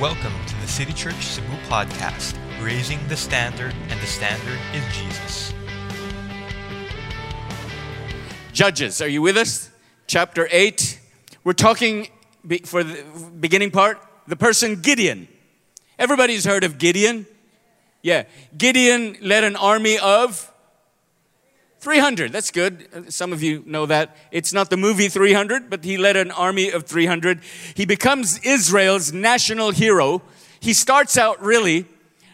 Welcome to the City Church Cebu podcast, raising the standard, and the standard is Jesus. Judges, are you with us? Chapter 8. We're talking for the beginning part, the person Gideon. Everybody's heard of Gideon. Yeah, Gideon led an army of 300. That's good. Some of you know that. It's not the movie 300, but he led an army of 300. He becomes Israel's national hero. He starts out really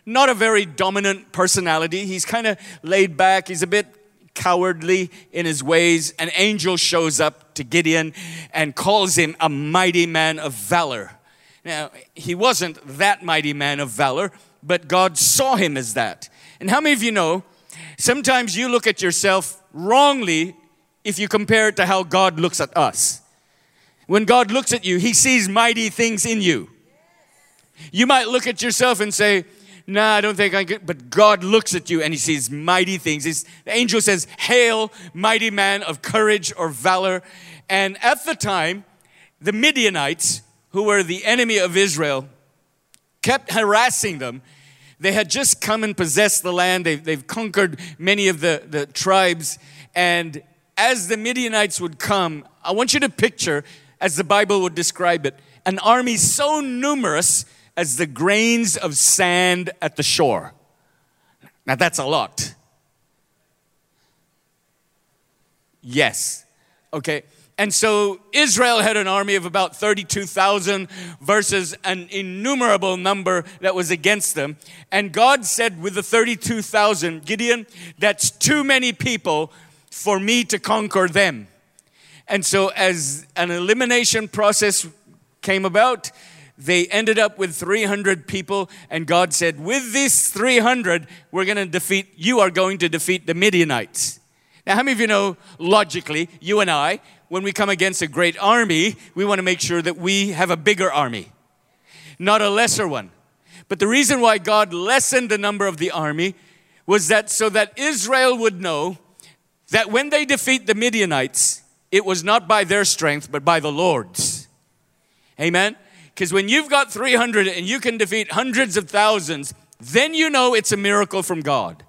not a very dominant personality. He's kind of laid back. He's a bit cowardly in his ways. An angel shows up to Gideon and calls him a mighty man of valor. Now, he wasn't that mighty man of valor, but God saw him as that. And how many of you know sometimes you look at yourself wrongly if you compare it to how God looks at us? When God looks at you, he sees mighty things in you. You might look at yourself and say, Nah, I don't think I could. But God looks at you and he sees mighty things. His, the angel says, Hail, mighty man of courage or valor. And at the time, the Midianites, who were the enemy of Israel, kept harassing them. They had just come and possessed the land, they've, they've conquered many of the, the tribes. And as the Midianites would come, I want you to picture, as the Bible would describe it, an army so numerous as the grains of sand at the shore. Now that's a lot. Yes. Okay. And so Israel had an army of about 32,000 versus an innumerable number that was against them. And God said, with the 32,000, Gideon, that's too many people for me to conquer them. And so, as an elimination process came about, they ended up with 300 people, and God said, With these 300, we're going to defeat, you are going to defeat the Midianites. Now, how many of you know logically, you and I, when we come against a great army, we want to make sure that we have a bigger army, not a lesser one. But the reason why God lessened the number of the army was that so that Israel would know that when they defeat the Midianites, it was not by their strength, but by the Lord's. Amen? Because when you've got 300 and you can defeat hundreds of thousands, then you know it's a miracle from God.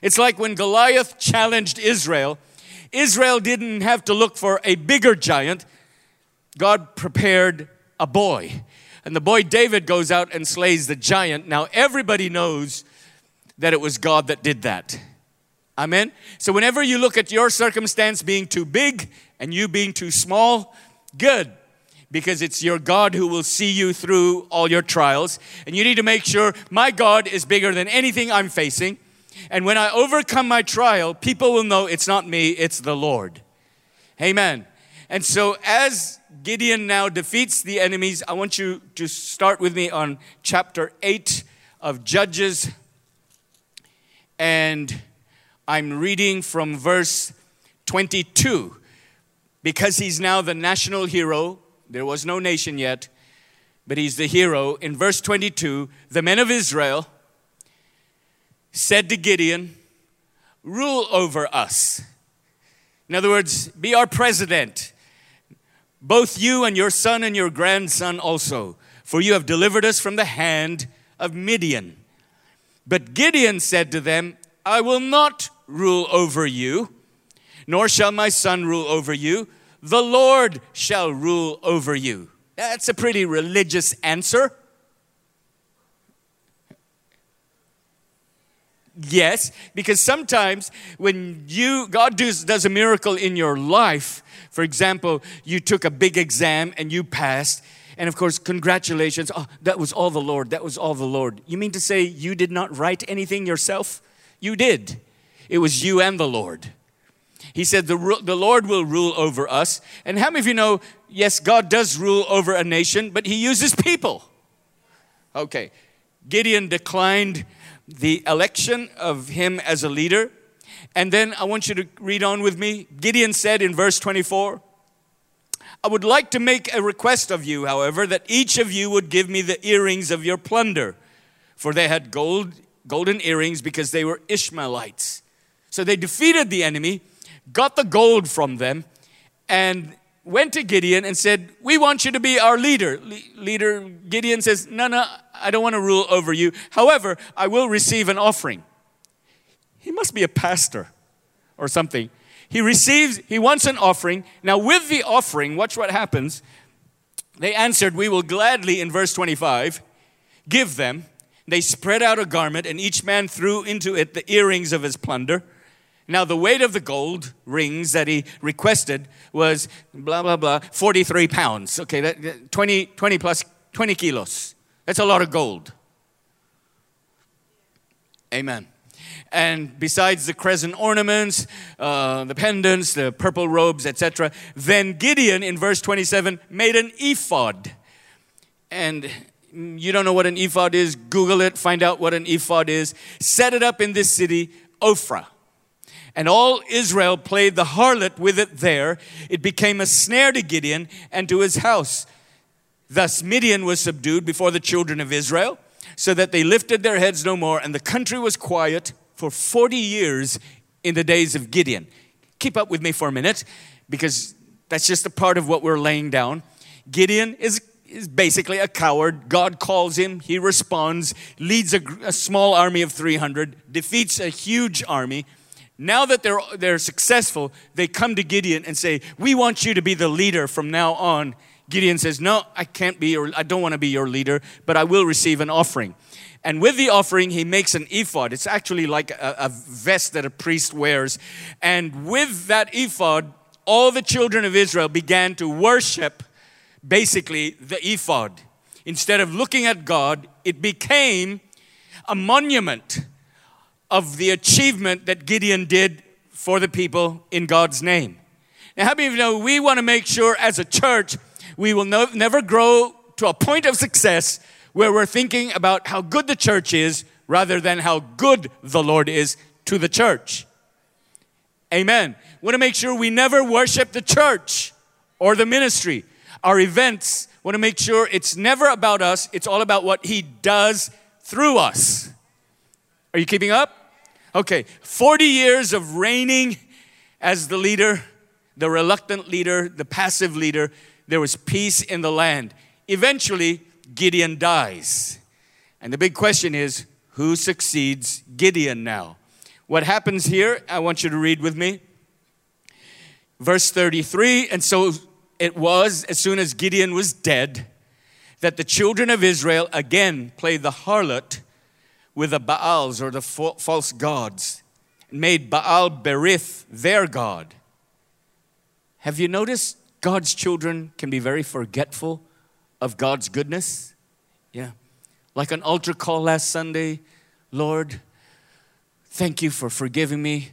It's like when Goliath challenged Israel, Israel didn't have to look for a bigger giant. God prepared a boy. And the boy David goes out and slays the giant. Now everybody knows that it was God that did that. Amen. So whenever you look at your circumstance being too big and you being too small, good. Because it's your God who will see you through all your trials. And you need to make sure my God is bigger than anything I'm facing. And when I overcome my trial, people will know it's not me, it's the Lord. Amen. And so, as Gideon now defeats the enemies, I want you to start with me on chapter 8 of Judges. And I'm reading from verse 22. Because he's now the national hero, there was no nation yet, but he's the hero. In verse 22, the men of Israel said to Gideon, Rule over us. In other words, be our president, both you and your son and your grandson also, for you have delivered us from the hand of Midian. But Gideon said to them, I will not rule over you, nor shall my son rule over you. The Lord shall rule over you. That's a pretty religious answer. Yes, because sometimes when you God does, does a miracle in your life, for example, you took a big exam and you passed, and of course, congratulations. Oh, that was all the Lord. That was all the Lord. You mean to say you did not write anything yourself? You did. It was you and the Lord. He said, the, the Lord will rule over us. And how many of you know, yes, God does rule over a nation, but He uses people? Okay. Gideon declined the election of him as a leader. And then I want you to read on with me. Gideon said in verse 24, I would like to make a request of you, however, that each of you would give me the earrings of your plunder. For they had gold, golden earrings because they were Ishmaelites. So they defeated the enemy, got the gold from them, and went to Gideon and said, We want you to be our leader. Le- leader Gideon says, No, no, I don't want to rule over you. However, I will receive an offering. He must be a pastor or something. He receives, he wants an offering. Now, with the offering, watch what happens. They answered, We will gladly, in verse 25, give them. They spread out a garment, and each man threw into it the earrings of his plunder. Now, the weight of the gold rings that he requested was blah, blah, blah, 43 pounds. Okay, that, 20, 20 plus 20 kilos. That's a lot of gold. Amen. And besides the crescent ornaments, uh, the pendants, the purple robes, etc., then Gideon in verse 27 made an ephod. And you don't know what an ephod is, Google it, find out what an ephod is. Set it up in this city, Ophrah. And all Israel played the harlot with it there. It became a snare to Gideon and to his house. Thus Midian was subdued before the children of Israel, so that they lifted their heads no more, and the country was quiet for 40 years in the days of Gideon. Keep up with me for a minute, because that's just a part of what we're laying down. Gideon is, is basically a coward. God calls him, he responds, leads a, a small army of 300, defeats a huge army. Now that they're, they're successful, they come to Gideon and say, We want you to be the leader from now on. Gideon says, No, I can't be your, I don't want to be your leader, but I will receive an offering. And with the offering, he makes an ephod. It's actually like a, a vest that a priest wears. And with that ephod, all the children of Israel began to worship basically the ephod. Instead of looking at God, it became a monument of the achievement that Gideon did for the people in God's name. Now, how many of you know we want to make sure as a church we will no, never grow to a point of success where we're thinking about how good the church is rather than how good the Lord is to the church. Amen. Want to make sure we never worship the church or the ministry. Our events want to make sure it's never about us, it's all about what He does through us. Are you keeping up? Okay, 40 years of reigning as the leader, the reluctant leader, the passive leader. There was peace in the land. Eventually, Gideon dies. And the big question is who succeeds Gideon now? What happens here, I want you to read with me. Verse 33 And so it was, as soon as Gideon was dead, that the children of Israel again played the harlot with the Baals or the false gods, and made Baal Berith their God. Have you noticed God's children can be very forgetful of God's goodness? Yeah. Like an altar call last Sunday Lord, thank you for forgiving me.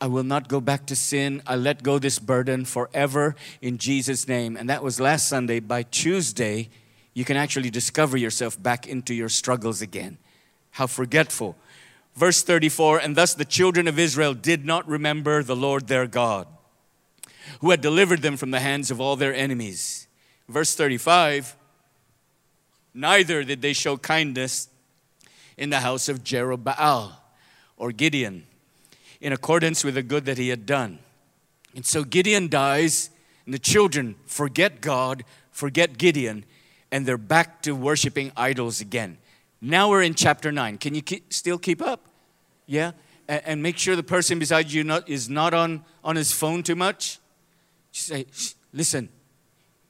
I will not go back to sin. I let go this burden forever in Jesus' name. And that was last Sunday. By Tuesday, you can actually discover yourself back into your struggles again. How forgetful. Verse 34 And thus the children of Israel did not remember the Lord their God, who had delivered them from the hands of all their enemies. Verse 35 Neither did they show kindness in the house of Jerubbaal or Gideon, in accordance with the good that he had done. And so Gideon dies, and the children forget God, forget Gideon, and they're back to worshiping idols again. Now we're in chapter 9. Can you keep, still keep up? Yeah? And, and, make sure the person beside you not, is not on, on his phone too much. Just say, listen,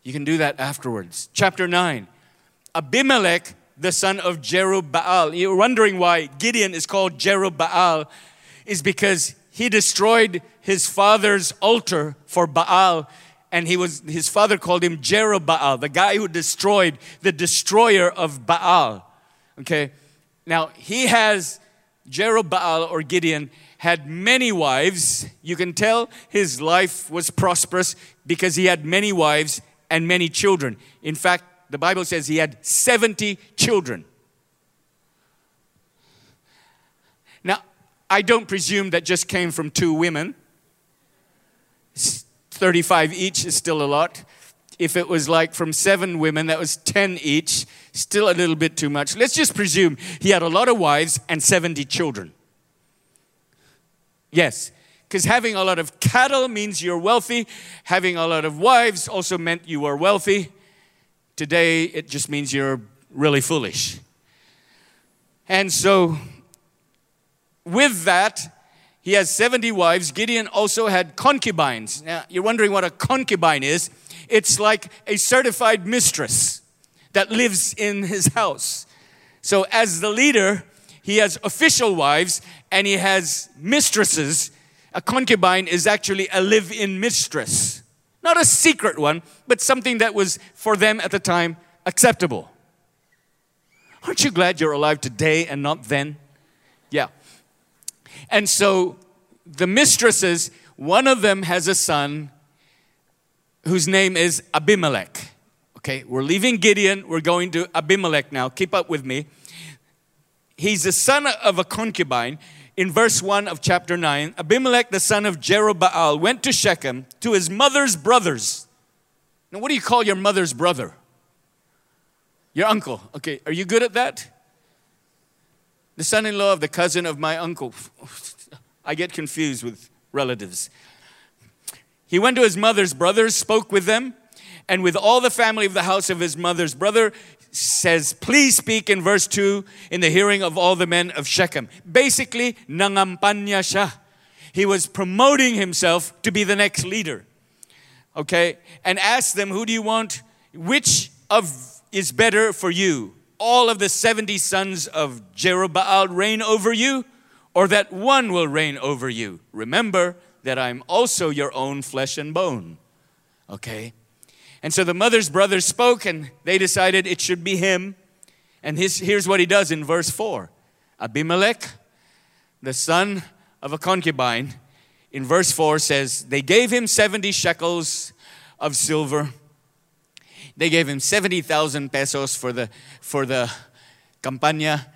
you can do that afterwards. Chapter 9. Abimelech, the son of Jerubbaal. You're wondering why Gideon is called Jerubbaal, is because he destroyed his father's altar for Baal and he was his father called him Jerubbaal, the guy who destroyed the destroyer of Baal. Okay? Now, he has, Jerubbaal or Gideon, had many wives. You can tell his life was prosperous because he had many wives and many children. In fact, the Bible says he had 70 children. Now, I don't presume that just came from two women. 35 each is still a lot. If it was like from seven women, that was 10 each. Still a little bit too much. Let's just presume he had a lot of wives and 70 children. Yes, Because having a lot of cattle means you're wealthy. Having a lot of wives also meant you were wealthy. Today, it just means you're really foolish. And so, with that, he has 70 wives. Gideon also had concubines. Now, you're wondering what a concubine is. It's like a certified mistress that lives in his house. So, as the leader, he has official wives and he has mistresses. A concubine is actually a live in mistress, not a secret one, but something that was for them at the time acceptable. Aren't you glad you're alive today and not then? Yeah. And so the mistresses, one of them has a son whose name is Abimelech. Okay, we're leaving Gideon, we're going to Abimelech now. Keep up with me. He's the son of a concubine. In verse 1 of chapter 9, Abimelech, the son of Jerubbaal, went to Shechem to his mother's brothers. Now, what do you call your mother's brother? Your uncle. Okay, are you good at that? The son in law of the cousin of my uncle. I get confused with relatives. He went to his mother's brothers, spoke with them, and with all the family of the house of his mother's brother, says, Please speak in verse 2 in the hearing of all the men of Shechem. Basically, nangampanya siya. He was promoting himself to be the next leader. Okay? And asked them, Who do you want? Which of is better for you? All of the 70 sons of Jerubbaal reign over you, or that one will reign over you? Remember that I'm also your own flesh and bone. Okay? And so the mother's brothers spoke, and they decided it should be him. And his, here's what he does in verse 4 Abimelech, the son of a concubine, in verse 4 says, They gave him 70 shekels of silver they gave him 70,000 pesos for the, for the campanya,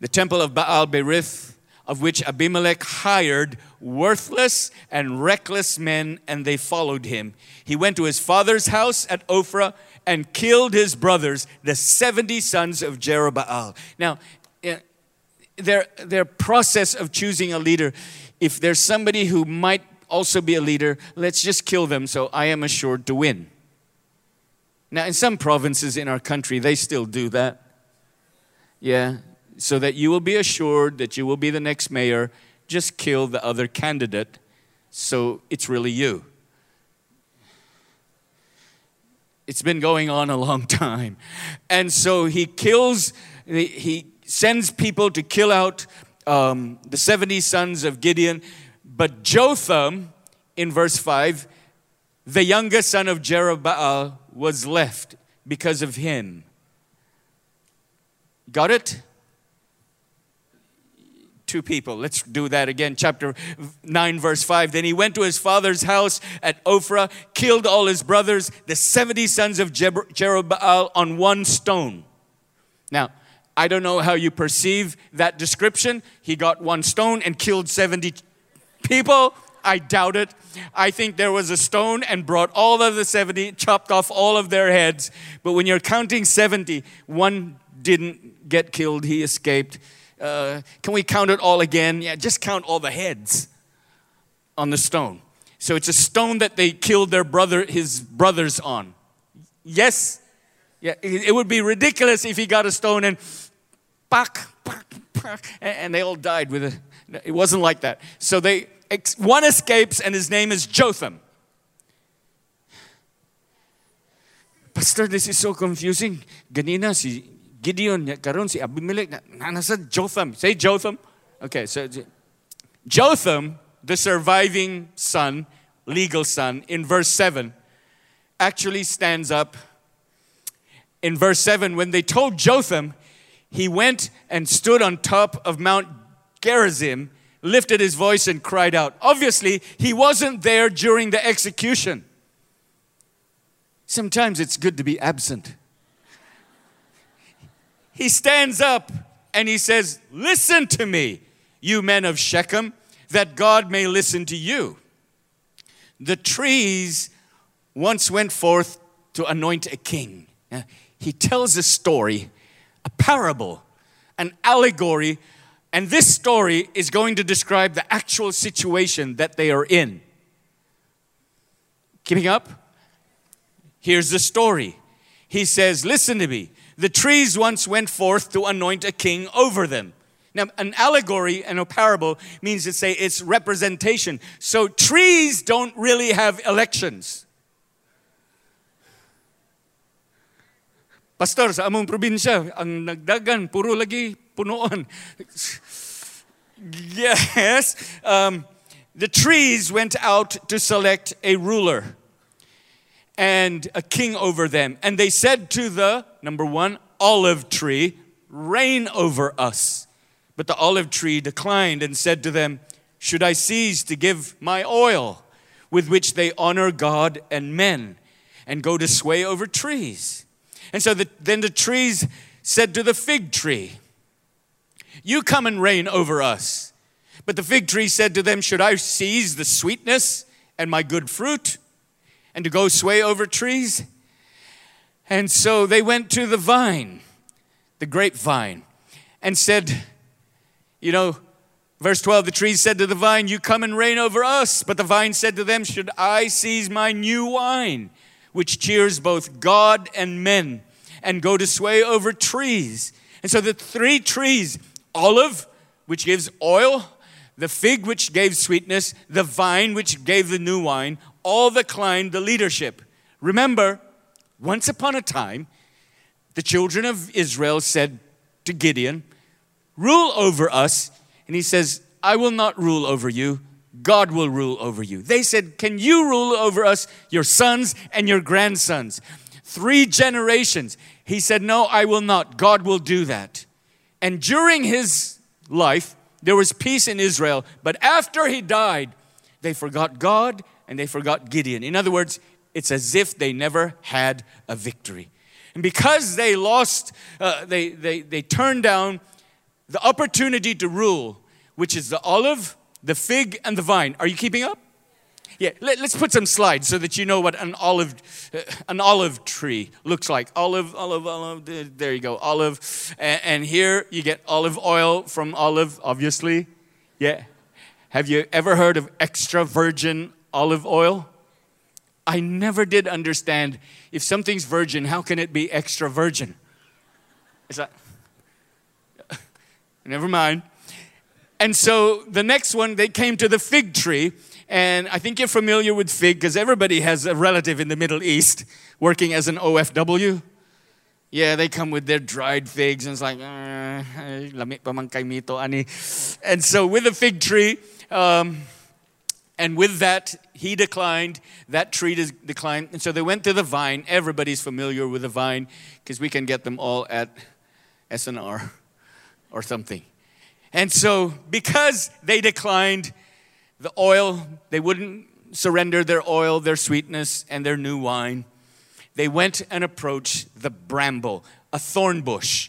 the temple of Baal Berith, of which Abimelech hired worthless and reckless men, and they followed him. He went to his father's house at Ophrah and killed his brothers, the 70 sons of Jerubbaal. Now, eh, their, their process of choosing a leader, if there's somebody who might also be a leader, let's just kill them so I am assured to win. Now, in some provinces in our country, they still do that. Yeah, so that you will be assured that you will be the next mayor, just kill the other candidate so it's really you. It's been going on a long time. And so he kills, he sends people to kill out um, the 70 sons of Gideon. But Jotham, in verse 5, the youngest son of Jerubbaal, was left because of him. Got it? Two people. Let's do that again. Chapter 9, verse 5. Then he went to his father's house at Ophrah, killed all his brothers, the 70 sons of Jerubbaal, on one stone. Now, I don't know how you perceive that description. He got one stone and killed 70 people. I doubt it. I think there was a stone and brought all of the 70, chopped off all of their heads. But when you're counting 70, one didn't get killed, he escaped. Uh, can we count it all again? Yeah, just count all the heads on the stone. So it's a stone that they killed their brother, his brothers on. Yes? Yeah, it would be ridiculous if he got a stone and pak, pak, pak, and they all died with it. It wasn't like that. So they one escapes, and his name is Jotham. Pastor, this is so confusing. Ganina si Gideon, karon si Abimelech, na, nasa Jotham. Say Jotham. Okay, so Jotham, the surviving son, legal son, in verse 7, actually stands up. In verse 7, when they told Jotham, he went and stood on top of Mount Gerizim lifted his voice and cried out. Obviously, he wasn't there during the execution. Sometimes it's good to be absent. He stands up and he says, Listen to me, you men of Shechem, that God may listen to you. The trees once went forth to anoint a king. He tells a story, a parable, an allegory And this story is going to describe the actual situation that they are in. Keeping up? Here's the story. He says, Listen to me. The trees once went forth to anoint a king over them. Now, an allegory and a parable means to say it's representation. So trees don't really have elections. Pastor, sa among probinsya, ang nagdagan, puro lagi punuan. yes, um, the trees went out to select a ruler and a king over them. And they said to the, number one, olive tree, reign over us. But the olive tree declined and said to them, Should I cease to give my oil, with which they honor God and men, and go to sway over trees? And so the, then the trees said to the fig tree, You come and reign over us. But the fig tree said to them, Should I seize the sweetness and my good fruit, and to go sway over trees? And so they went to the vine, the grapevine, and said, you know, verse 12 the trees said to the vine, You come and reign over us. But the vine said to them, Should I seize my new wine, which cheers both God and men, and go to sway over trees? And so the three trees olive, which gives oil, the fig, which gave sweetness, the vine, which gave the new wine, all declined the leadership. Remember, once upon a time, the children of Israel said to Gideon, rule over us. And he says, I will not rule over you. God will rule over you. They said, Can you rule over us, your sons and your grandsons? Three generations. He said, No, I will not. God will do that. And during his life, there was peace in Israel. But after he died, they forgot God and they forgot Gideon. In other words, it's as if they never had a victory. And because they lost, uh, they, they, they turned down the opportunity to rule, which is the olive, the fig, and the vine. Are you keeping up? Yeah, let, us put some slides so that you know what an olive, uh, an olive tree looks like. Olive, olive, olive. There you go, olive. And, and here you get olive oil from olive, obviously. Yeah. Have you ever heard of extra virgin olive oil? I never did understand if something's virgin, how can it be extra virgin? Is that? Never mind. And so the next one, they came to the fig tree. And I think you're familiar with fig because everybody has a relative in the Middle East working as an OFW. Yeah, they come with their dried figs and it's like, ani. And so with the fig tree, um, and with that, he declined. That tree declined. And so they went to the vine. Everybody's familiar with the vine because we can get them all at SNR or something. And so, because they declined the oil, they wouldn't surrender their oil, their sweetness, and their new wine, they went and approached the bramble, a thorn bush.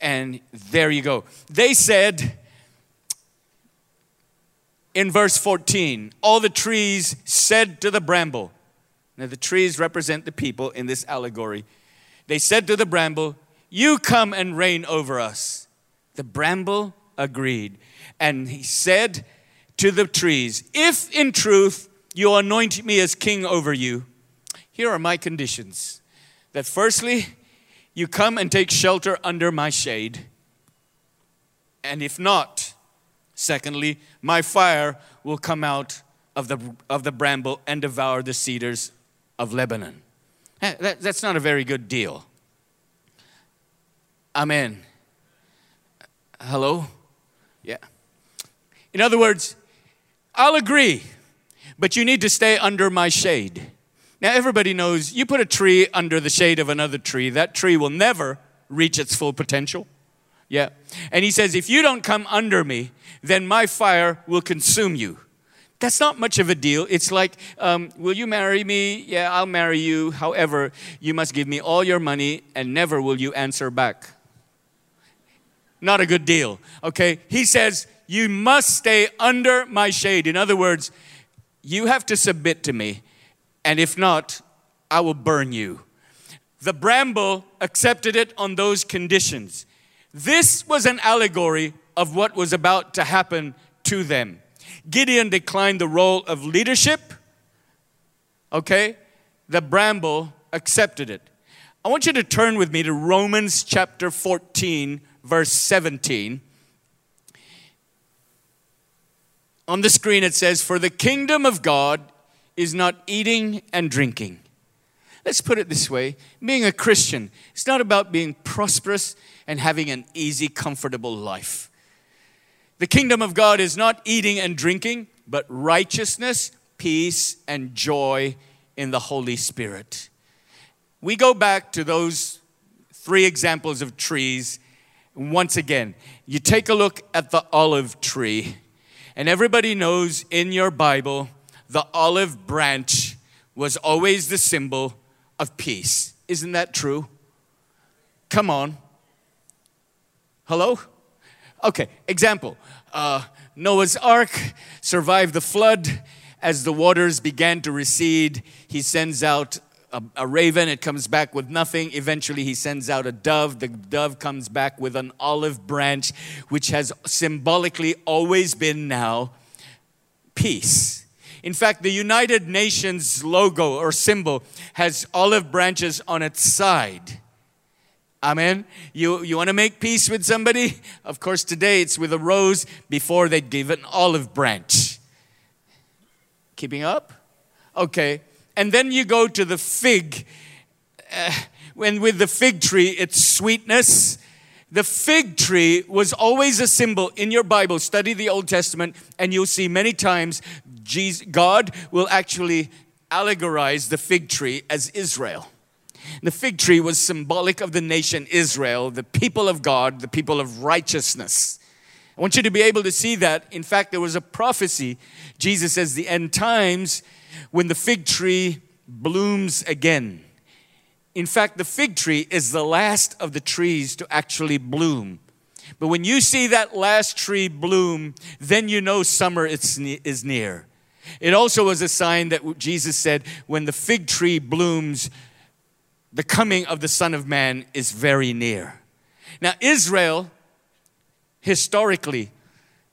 And there you go. They said, in verse 14, all the trees said to the bramble, now the trees represent the people in this allegory. They said to the bramble, You come and reign over us. The bramble agreed. And he said to the trees, If in truth you anoint me as king over you, here are my conditions. That firstly, you come and take shelter under my shade. And if not, secondly, my fire will come out of the, of the bramble and devour the cedars of Lebanon. That, that's not a very good deal. Amen. Hello? Yeah. In other words, I'll agree, but you need to stay under my shade. Now, everybody knows you put a tree under the shade of another tree, that tree will never reach its full potential. Yeah. And he says, if you don't come under me, then my fire will consume you. That's not much of a deal. It's like, um, will you marry me? Yeah, I'll marry you. However, you must give me all your money and never will you answer back. Not a good deal. Okay? He says, You must stay under my shade. In other words, you have to submit to me, and if not, I will burn you. The bramble accepted it on those conditions. This was an allegory of what was about to happen to them. Gideon declined the role of leadership. Okay? The bramble accepted it. I want you to turn with me to Romans chapter 14, verse 17. On the screen it says, For the kingdom of God is not eating and drinking. Let's put it this way being a Christian, it's not about being prosperous and having an easy, comfortable life. The kingdom of God is not eating and drinking, but righteousness, peace, and joy in the Holy Spirit. We go back to those three examples of trees. Once again, you take a look at the olive tree, and everybody knows in your Bible the olive branch was always the symbol of peace. Isn't that true? Come on. Hello? Okay, example uh, Noah's ark survived the flood. As the waters began to recede, he sends out a, a, raven, it comes back with nothing. Eventually, he sends out a dove. The dove comes back with an olive branch, which has symbolically always been now peace. In fact, the United Nations logo or symbol has olive branches on its side. Amen. You, you want to make peace with somebody? Of course, today it's with a rose. Before they'd give an olive branch. Keeping up? Okay. And then you go to the fig. Uh, when with the fig tree, it's sweetness. The fig tree was always a symbol in your Bible. Study the Old Testament, and you'll see many times Jesus, God will actually allegorize the fig tree as Israel. The fig tree was symbolic of the nation Israel, the people of God, the people of righteousness. I want you to be able to see that. In fact, there was a prophecy. Jesus says, the end times when the fig tree blooms again. In fact, the fig tree is the last of the trees to actually bloom. But when you see that last tree bloom, then you know summer is near. It also was a sign that Jesus said, when the fig tree blooms, the coming of the Son of Man is very near. Now, Israel historically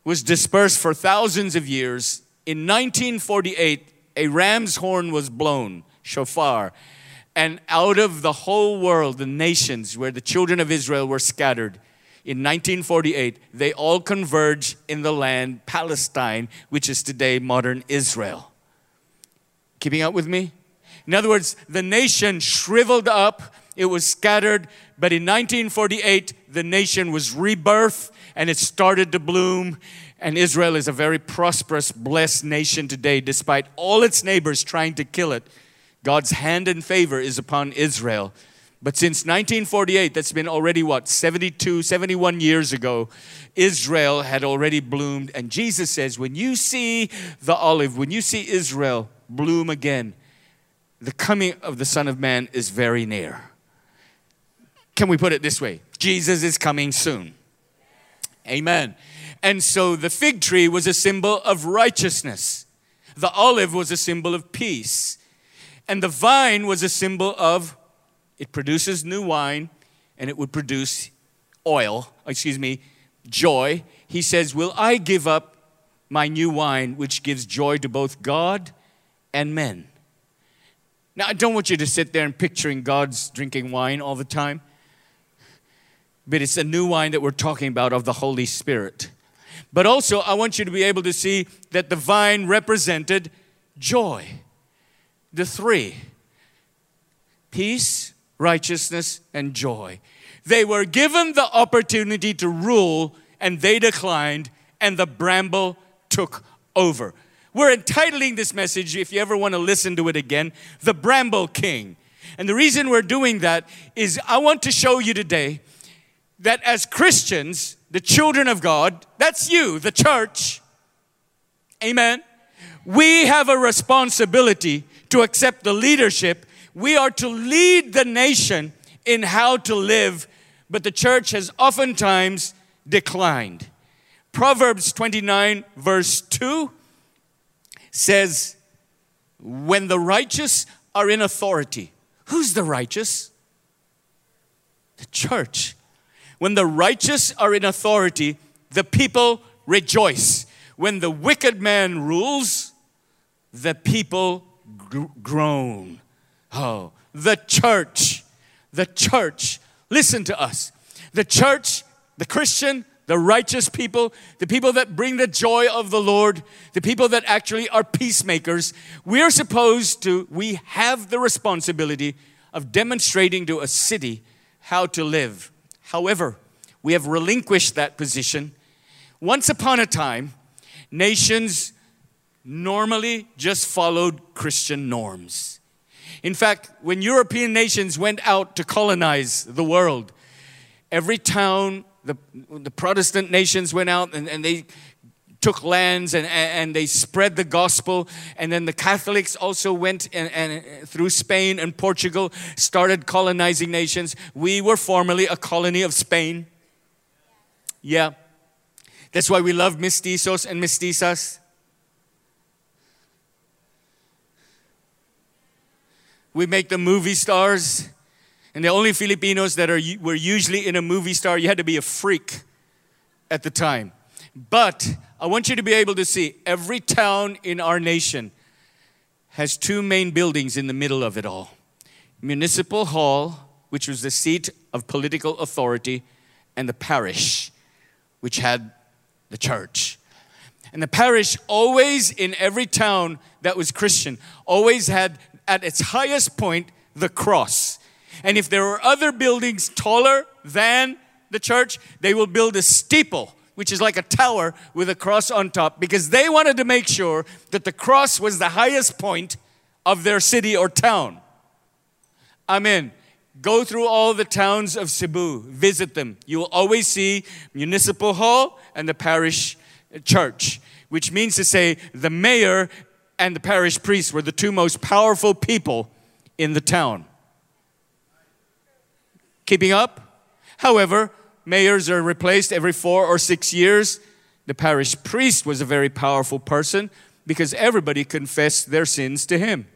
was dispersed for thousands of years. In 1948, a ram's horn was blown, shofar, and out of the whole world, the nations where the children of Israel were scattered, in 1948, they all converged in the land Palestine, which is today modern Israel. Keeping up with me? In other words, the nation shriveled up, it was scattered, but in 1948, the nation was rebirthed and it started to bloom. And Israel is a very prosperous, blessed nation today, despite all its neighbors trying to kill it. God's hand and favor is upon Israel. But since 1948, that's been already what, 72, 71 years ago, Israel had already bloomed. And Jesus says, when you see the olive, when you see Israel bloom again, the coming of the Son of Man is very near. Can we put it this way? Jesus is coming soon. Amen. And so the fig tree was a symbol of righteousness, the olive was a symbol of peace, and the vine was a symbol of it produces new wine and it would produce oil, excuse me, joy. He says, Will I give up my new wine, which gives joy to both God and men? Now, I don't want you to sit there and picturing God's drinking wine all the time, but it's a new wine that we're talking about of the Holy Spirit. But also, I want you to be able to see that the vine represented joy. The three peace, righteousness, and joy. They were given the opportunity to rule, and they declined, and the bramble took over. We're entitling this message, if you ever want to listen to it again, The Bramble King. And the reason we're doing that is I want to show you today that as Christians, the children of God, that's you, the church, amen, we have a responsibility to accept the leadership we are to lead the nation in how to live, but the church has oftentimes declined. Proverbs 29, verse 2 says, When the righteous are in authority, who's the righteous? The church. When the righteous are in authority, the people rejoice. When the wicked man rules, the people gr- groan. Oh, the church, the church, listen to us. The church, the Christian, the righteous people, the people that bring the joy of the Lord, the people that actually are peacemakers, we're supposed to, we have the responsibility of demonstrating to a city how to live. However, we have relinquished that position. Once upon a time, nations normally just followed Christian norms. In fact, when European nations went out to colonize the world, every town, the, the Protestant nations went out and, and they took lands and, and they spread the gospel. And then the Catholics also went and, and through Spain and Portugal started colonizing nations. We were formerly a colony of Spain. Yeah. That's why we love mestizos and mestizas. We make the movie stars. And the only Filipinos that are, were usually in a movie star, you had to be a freak at the time. But I want you to be able to see every town in our nation has two main buildings in the middle of it all Municipal Hall, which was the seat of political authority, and the parish, which had the church. And the parish, always in every town that was Christian, always had at its highest point the cross. And if there were other buildings taller than the church, they will build a steeple which is like a tower with a cross on top, because they wanted to make sure that the cross was the highest point of their city or town. Amen. Go through all the towns of Cebu, visit them. You will always see municipal hall and the parish uh, church, which means to say the mayor and the parish priest were the two most powerful people in the town. Keeping up? However, mayors are replaced every four or six years. The parish priest was a very powerful person because everybody confessed their sins to him.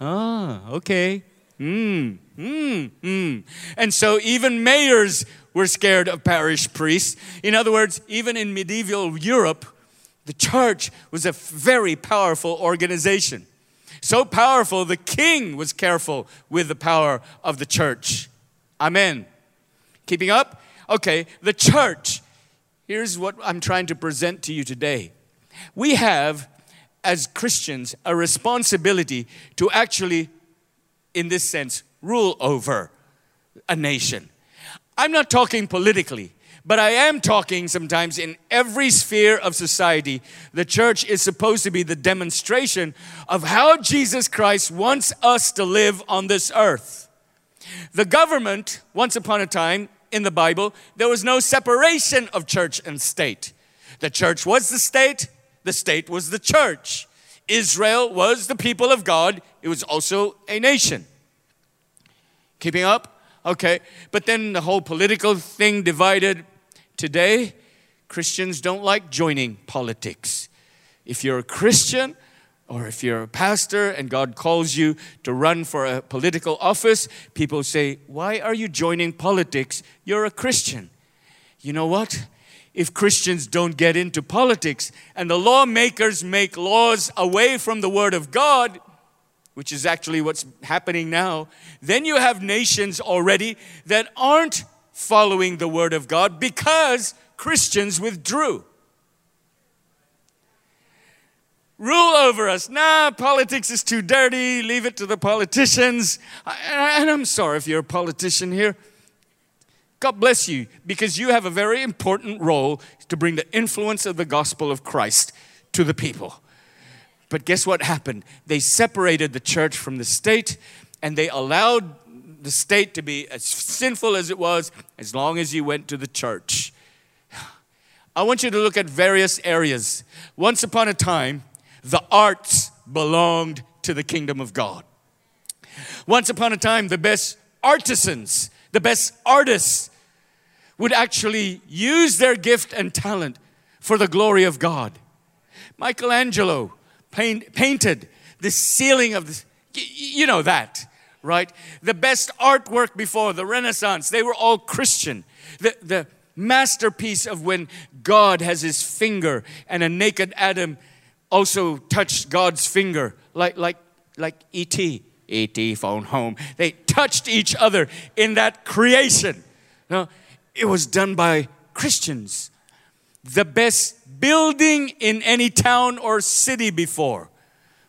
Ah, okay. Hmm, hmm, hmm. And so even mayors were scared of parish priests. In other words, even in medieval Europe, the church was a very powerful organization. So powerful, the king was careful with the power of the church. Amen. Keeping up? Okay, the church. Here's what I'm trying to present to you today. We have, as Christians, a responsibility to actually, in this sense, rule over a nation. I'm not talking politically, but I am talking sometimes in every sphere of society. The church is supposed to be the demonstration of how Jesus Christ wants us to live on this earth. The government, once upon a time, in the Bible, there was no separation of church and state. The church was the state, the state was the church. Israel was the people of God, it was also a nation. Keeping up? Okay. But then the whole political thing divided. Today, Christians don't like joining politics. If you're a Christian, or if you're a pastor and God calls you to run for a political office, people say, Why are you joining politics? You're a Christian. You know what? If Christians don't get into politics and the lawmakers make laws away from the Word of God, which is actually what's happening now, then you have nations already that aren't following the Word of God because Christians withdrew rule over us. Nah, politics is too dirty. Leave it to the politicians. And I'm sorry if you're a politician here. God bless you because you have a very important role to bring the influence of the gospel of Christ to the people. But guess what happened? They separated the church from the state and they allowed the state to be as sinful as it was as long as you went to the church. I want you to look at various areas. Once upon a time, the arts belonged to the kingdom of God. Once upon a time, the best artisans, the best artists would actually use their gift and talent for the glory of God. Michelangelo paint, painted the ceiling of the, you know that, right? The best artwork before the Renaissance, they were all Christian. The, the, masterpiece of when God has his finger and a naked Adam also touched God's finger, like, like, like E.T. E.T. phone home. They touched each other in that creation. Now, it was done by Christians. The best building in any town or city before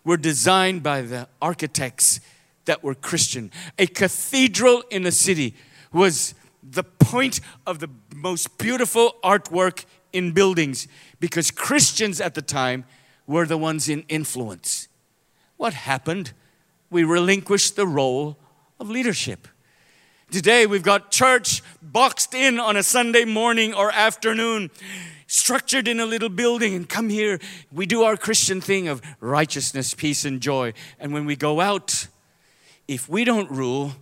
were designed by the architects that were Christian. A cathedral in a city was the point of the most beautiful artwork in buildings because Christians at the time were the ones in influence. What happened? We relinquished the role of leadership. Today we've got church boxed in on a Sunday morning or afternoon, structured in a little building, and come here. We do our Christian thing of righteousness, peace, and joy. And when we go out, if we don't rule,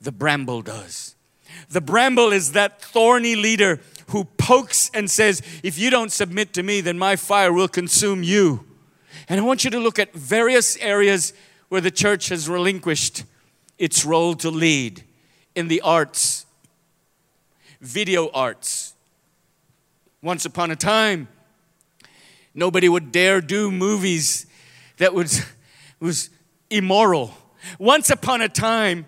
the bramble does. The bramble is that thorny leader who pokes and says, If you don't submit to me, then my fire will consume you. And I want you to look at various areas where the church has relinquished its role to lead in the arts, video arts. Once upon a time, nobody would dare do movies that was, was immoral. Once upon a time,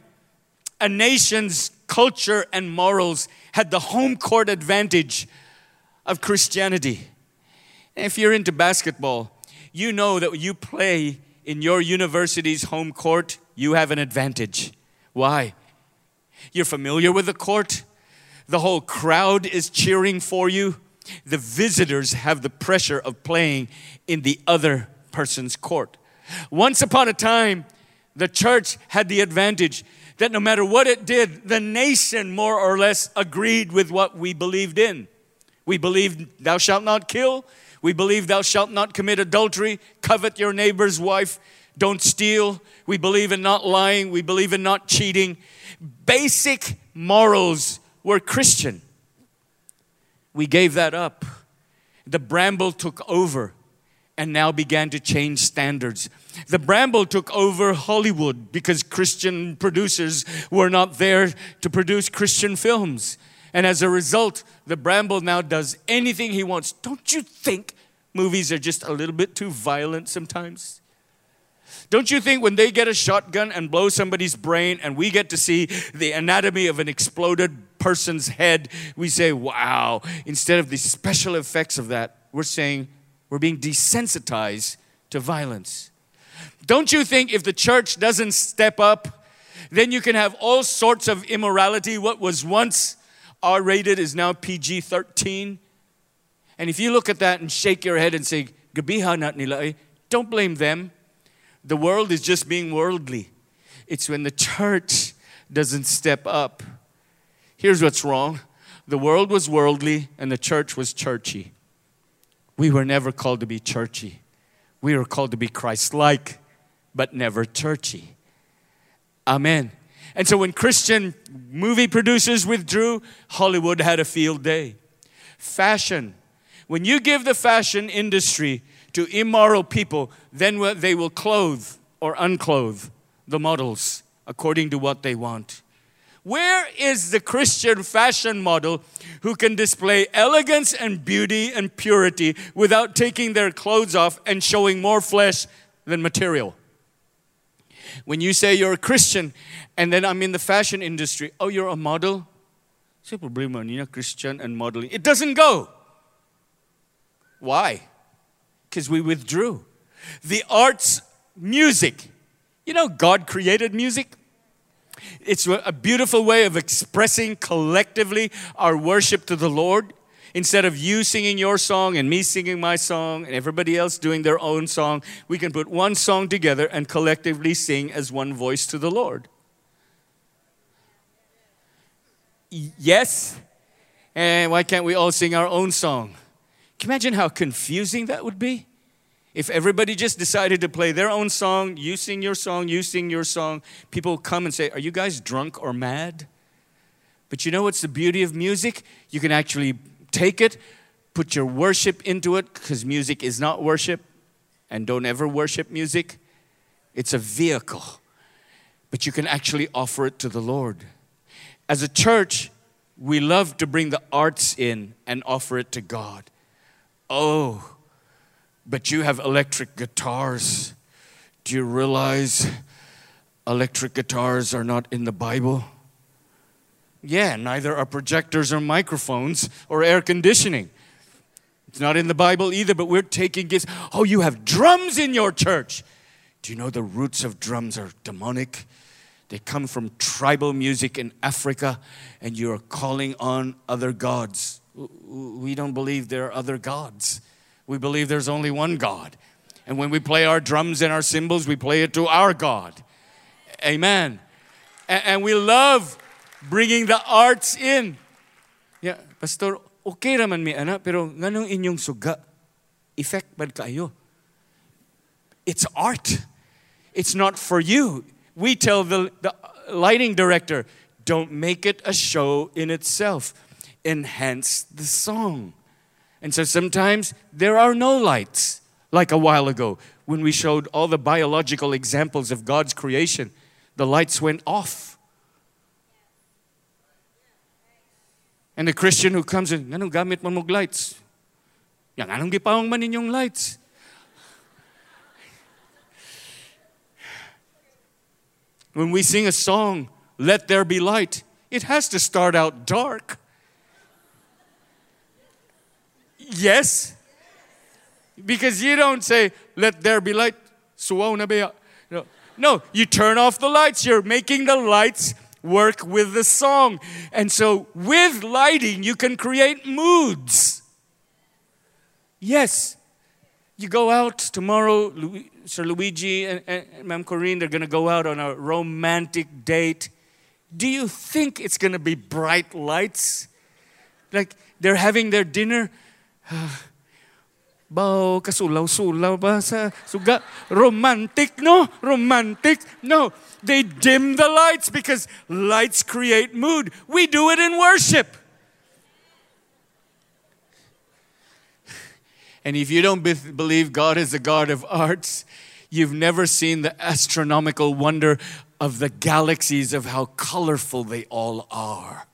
a nation's culture and morals had the home court advantage of Christianity. if you're into basketball, you know that when you play in your university's home court, you have an advantage. Why? You're familiar with the court, the whole crowd is cheering for you. The visitors have the pressure of playing in the other person's court. Once upon a time, the church had the advantage that no matter what it did, the nation more or less agreed with what we believed in. We believed, Thou shalt not kill. We believe, Thou shalt not commit adultery, covet your neighbor's wife, don't steal. We believe in not lying. We believe in not cheating. Basic morals were Christian. We gave that up. The bramble took over and now began to change standards. The Bramble took over Hollywood because Christian producers were not there to produce Christian films. And as a result, the Bramble now does anything he wants. Don't you think movies are just a little bit too violent sometimes? Don't you think when they get a shotgun and blow somebody's brain and we get to see the anatomy of an exploded person's head, we say, wow, instead of the special effects of that, we're saying we're being desensitized to violence. Don't you think if the church doesn't step up, then you can have all sorts of immorality? What was once R rated is now PG 13. And if you look at that and shake your head and say, Gabiha nat nila, eh, don't blame them. The world is just being worldly. It's when the church doesn't step up. Here's what's wrong the world was worldly and the church was churchy. We were never called to be churchy. We were called to be Christ like, but never churchy. Amen. And so when Christian movie producers withdrew, Hollywood had a field day. Fashion. When you give the fashion industry to immoral people, then they will clothe or unclothe the models according to what they want. Where is the Christian fashion model who can display elegance and beauty and purity without taking their clothes off and showing more flesh than material? When you say you're a Christian and then I'm in the fashion industry, oh, you're a model? Say problema niya Christian and modeling. It doesn't go. Why? Because we withdrew. The arts, music. You know, God created music. It's a beautiful way of expressing collectively our worship to the Lord. Instead of you singing your song and me singing my song and everybody else doing their own song, we can put one song together and collectively sing as one voice to the Lord. Yes? And why can't we all sing our own song? Can you imagine how confusing that would be? If everybody just decided to play their own song, you sing your song, you sing your song, people will come and say, Are you guys drunk or mad? But you know what's the beauty of music? You can actually take it, put your worship into it, because music is not worship, and don't ever worship music. It's a vehicle, but you can actually offer it to the Lord. As a church, we love to bring the arts in and offer it to God. Oh, but you have electric guitars. Do you realize electric guitars are not in the Bible? Yeah, neither are projectors or microphones or air conditioning. It's not in the Bible either, but we're taking gifts. Oh, you have drums in your church. Do you know the roots of drums are demonic? They come from tribal music in Africa, and you're calling on other gods. We don't believe there are other gods. We believe there's only one God. And when we play our drums and our cymbals, we play it to our God. Amen. And we love bringing the arts in. Yeah, Pastor, okay raman mi ana, pero nganong inyong suga? Effect bad kayo. It's art. It's not for you. We tell the, the lighting director, don't make it a show in itself. Enhance the song. And so sometimes there are no lights, like a while ago when we showed all the biological examples of God's creation. The lights went off And the Christian who comes in, anong gamit mo mong lights? Yang anong gipawang man ninyong lights? When we sing a song, Let There Be Light, it has to start out dark. Yes? Because you don't say, Let there be light. No. no, you turn off the lights. You're making the lights work with the song. And so, with lighting, you can create moods. Yes, you go out tomorrow, Sir Luigi and, and, and Ma'am Corinne, they're going to go out on a romantic date. Do you think it's going to be bright lights? Like they're having their dinner. Bao, kasulaw-sulaw ba sa suga? Romantic, no? Romantic. No. They dim the lights because lights create mood. We do it in worship. And if you don't be- believe God is a God of arts, you've never seen the astronomical wonder of the galaxies of how colorful they all are.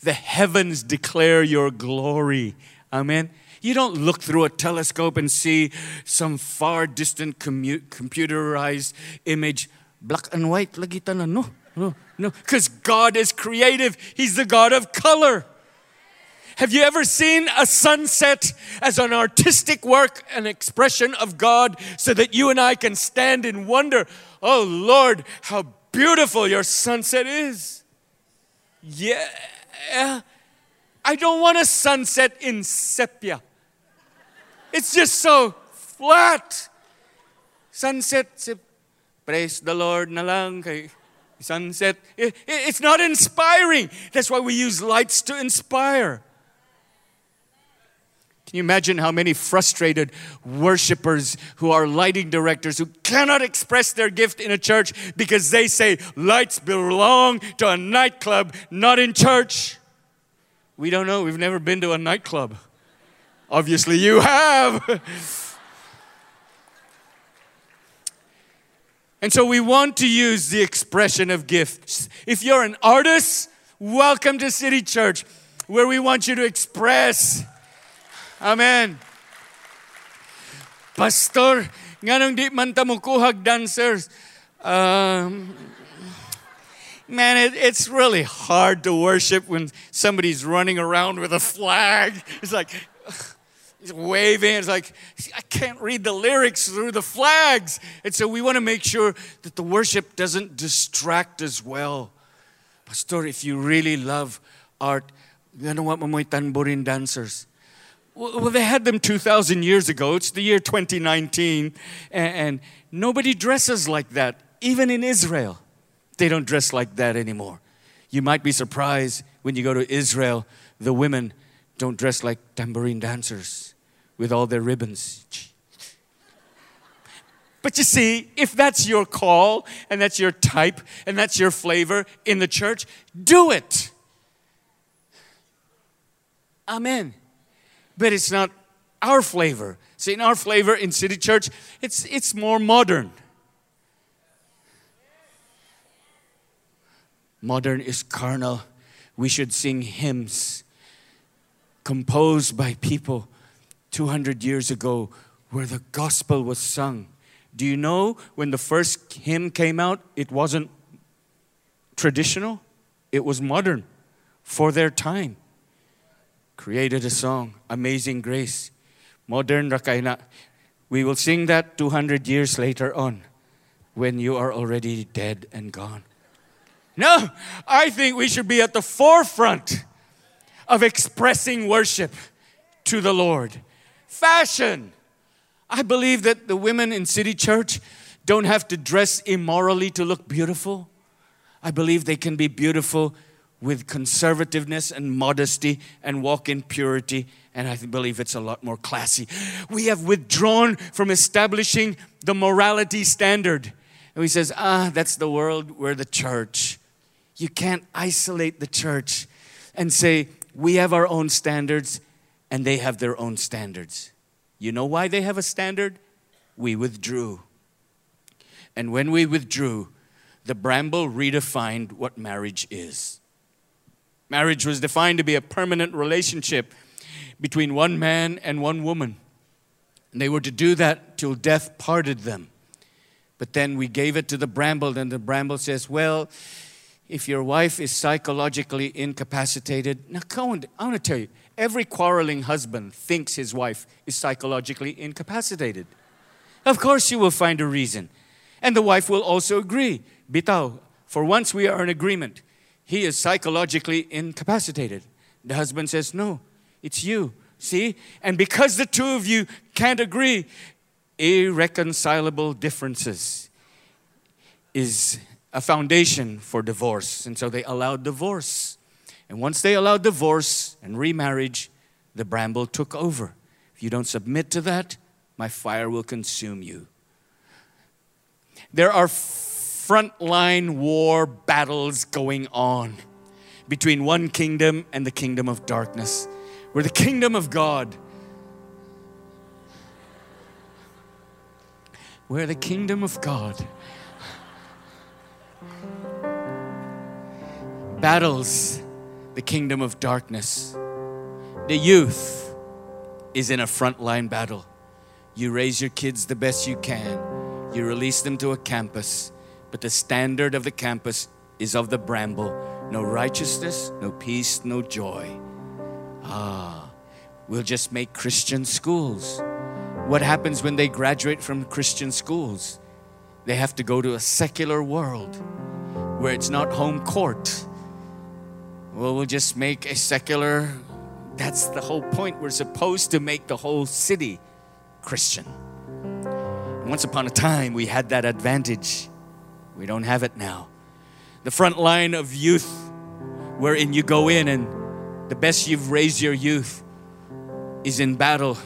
The heavens declare your glory. Amen. You don't look through a telescope and see some far distant computerized image. Black and white. No, no, no. Because God is creative, He's the God of color. Have you ever seen a sunset as an artistic work, an expression of God, so that you and I can stand in wonder? Oh Lord, how beautiful your sunset is. Yeah. I don't want a sunset in sepia. It's just so flat. Sunset, praise the Lord na lang kay sunset. it's not inspiring. That's why we use lights to inspire. Can you imagine how many frustrated worshipers who are lighting directors who cannot express their gift in a church because they say lights belong to a nightclub, not in church? We don't know. We've never been to a nightclub. Obviously, you have. and so we want to use the expression of gifts. If you're an artist, welcome to City Church, where we want you to express. Amen. Pastor, nganong di man ta kuhag dancers. Um, man, it, it's really hard to worship when somebody's running around with a flag. It's like, He's waving. It's like, I can't read the lyrics through the flags. And so we want to make sure that the worship doesn't distract as well. Pastor, if you really love art, you know what, mamoy tanborin dancers. Well, they had them 2,000 years ago. It's the year 2019. And, and nobody dresses like that, even in Israel. They don't dress like that anymore. You might be surprised when you go to Israel, the women don't dress like tambourine dancers with all their ribbons. But you see, if that's your call and that's your type and that's your flavor in the church, do it. Amen. But it's not our flavor. See, in our flavor in City Church, it's, it's more modern. Modern is carnal, we should sing hymns composed by people 200 years ago where the gospel was sung. Do you know when the first hymn came out, it wasn't traditional, it was modern for their time. Created a song, Amazing Grace. Modern Rakaina. We will sing that 200 years later on when you are already dead and gone. No, I think we should be at the forefront of expressing worship to the Lord. Fashion. I believe that the women in City Church don't have to dress immorally to look beautiful. I believe they can be beautiful with conservativeness and modesty and walk in purity. And I believe it's a lot more classy. We have withdrawn from establishing the morality standard. And he says, ah, that's the world, we're the church. You can't isolate the church and say, we have our own standards and they have their own standards. You know why they have a standard? We withdrew. And when we withdrew, the Bramble redefined what marriage is. Marriage was defined to be a permanent relationship between one man and one woman. And they were to do that till death parted them. But then we gave it to the bramble, and the bramble says, Well, if your wife is psychologically incapacitated, now come on, I want to tell you, every quarreling husband thinks his wife is psychologically incapacitated. Of course, you will find a reason. And the wife will also agree. Bitaw, for once we are in agreement. He is psychologically incapacitated. The husband says, No, it's you. See? And because the two of you can't agree, irreconcilable differences is a foundation for divorce. And so they allowed divorce. And once they allowed divorce and remarriage, the bramble took over. If you don't submit to that, my fire will consume you. There are frontline war battles going on between one kingdom and the kingdom of darkness, where the kingdom of God, where the kingdom of God battles the kingdom of darkness. The youth is in a frontline battle. You raise your kids the best you can, you release them to a campus, but the standard of the campus is of the bramble no righteousness, no peace, no joy. Ah, we'll just make Christian schools. What happens when they graduate from Christian schools? They have to go to a secular world where it's not home court well, we'll just make a secular, that's the whole point. We're supposed to make the whole city Christian. Once upon a time, we had that advantage. We don't have it now. The front line of youth, wherein you go in and the best you've raised your youth is in battle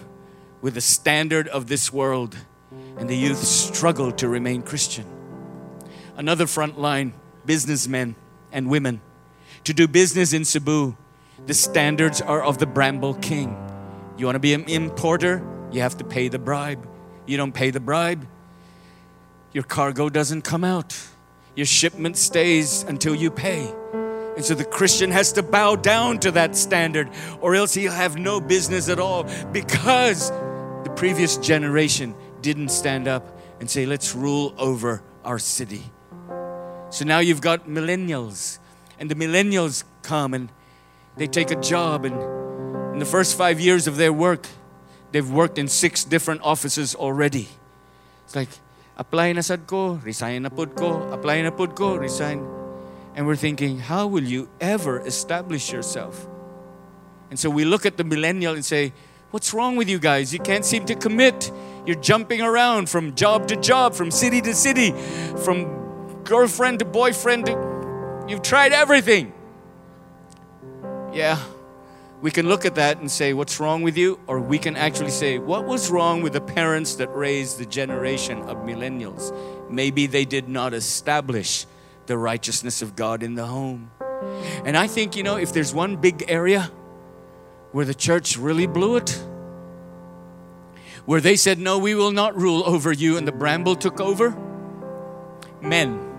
with the standard of this world, and the youth struggle to remain Christian. Another front line, businessmen and women to do business in Cebu, the standards are of the Bramble King. You want to be an importer? You have to pay the bribe. You don't pay the bribe, your cargo doesn't come out. Your shipment stays until you pay. And so the Christian has to bow down to that standard, or else he'll have no business at all because the previous generation didn't stand up and say, Let's rule over our city. So now you've got millennials and the millennials come and they take a job. And in the first five years of their work they've worked in six different offices already. It's like apply na sad ko resign na pud ko apply na pud ko resign. And we're thinking how will you ever establish yourself? And so we look at the millennial and say what's wrong with you guys? You can't seem to commit. You're jumping around from job to job from city to city from girlfriend to boyfriend to You've tried everything. Yeah, we can look at that and say, What's wrong with you? Or we can actually say, What was wrong with the parents that raised the generation of millennials? Maybe they did not establish the righteousness of God in the home. And I think, you know, if there's one big area where the church really blew it, where they said, No, we will not rule over you, and the bramble took over, men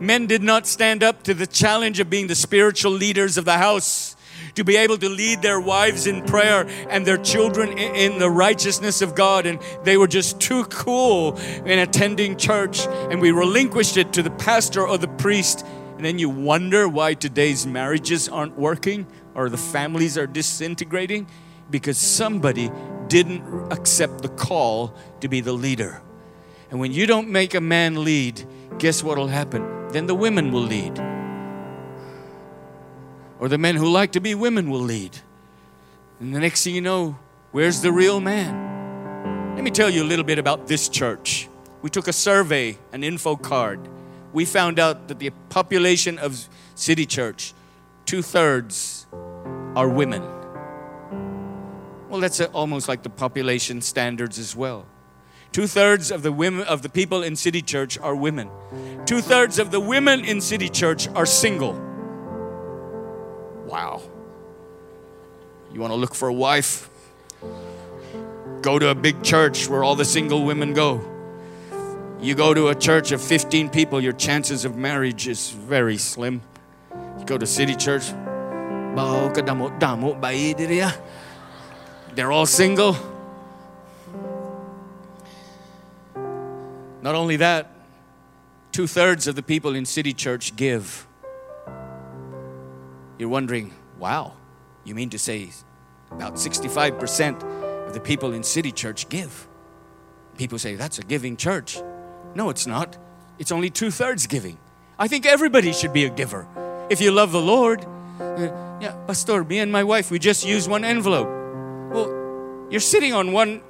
Men did not stand up to the challenge of being the spiritual leaders of the house, to be able to lead their wives in prayer and their children in the righteousness of God. And they were just too cool in attending church. And we relinquished it to the pastor or the priest. And then you wonder why today's marriages aren't working or the families are disintegrating because somebody didn't accept the call to be the leader. And when you don't make a man lead, guess what will happen? Then the women will lead. Or the men who like to be women will lead. And the next thing you know, where's the real man? Let me tell you a little bit about this church. We took a survey, an info card. We found out that the population of City Church, two thirds are women. Well, that's almost like the population standards as well. Two thirds of the women of the people in City Church are women. Two thirds of the women in City Church are single. Wow. You want to look for a wife? Go to a big church where all the single women go. You go to a church of 15 people, your chances of marriage is very slim. You go to city church, they're all single. Not only that, two thirds of the people in City Church give. You're wondering, wow, you mean to say about 65% of the people in City Church give? People say, that's a giving church. No, it's not. It's only two thirds giving. I think everybody should be a giver. If you love the Lord, uh, yeah, Pastor, me and my wife, we just use one envelope. Well, you're sitting on one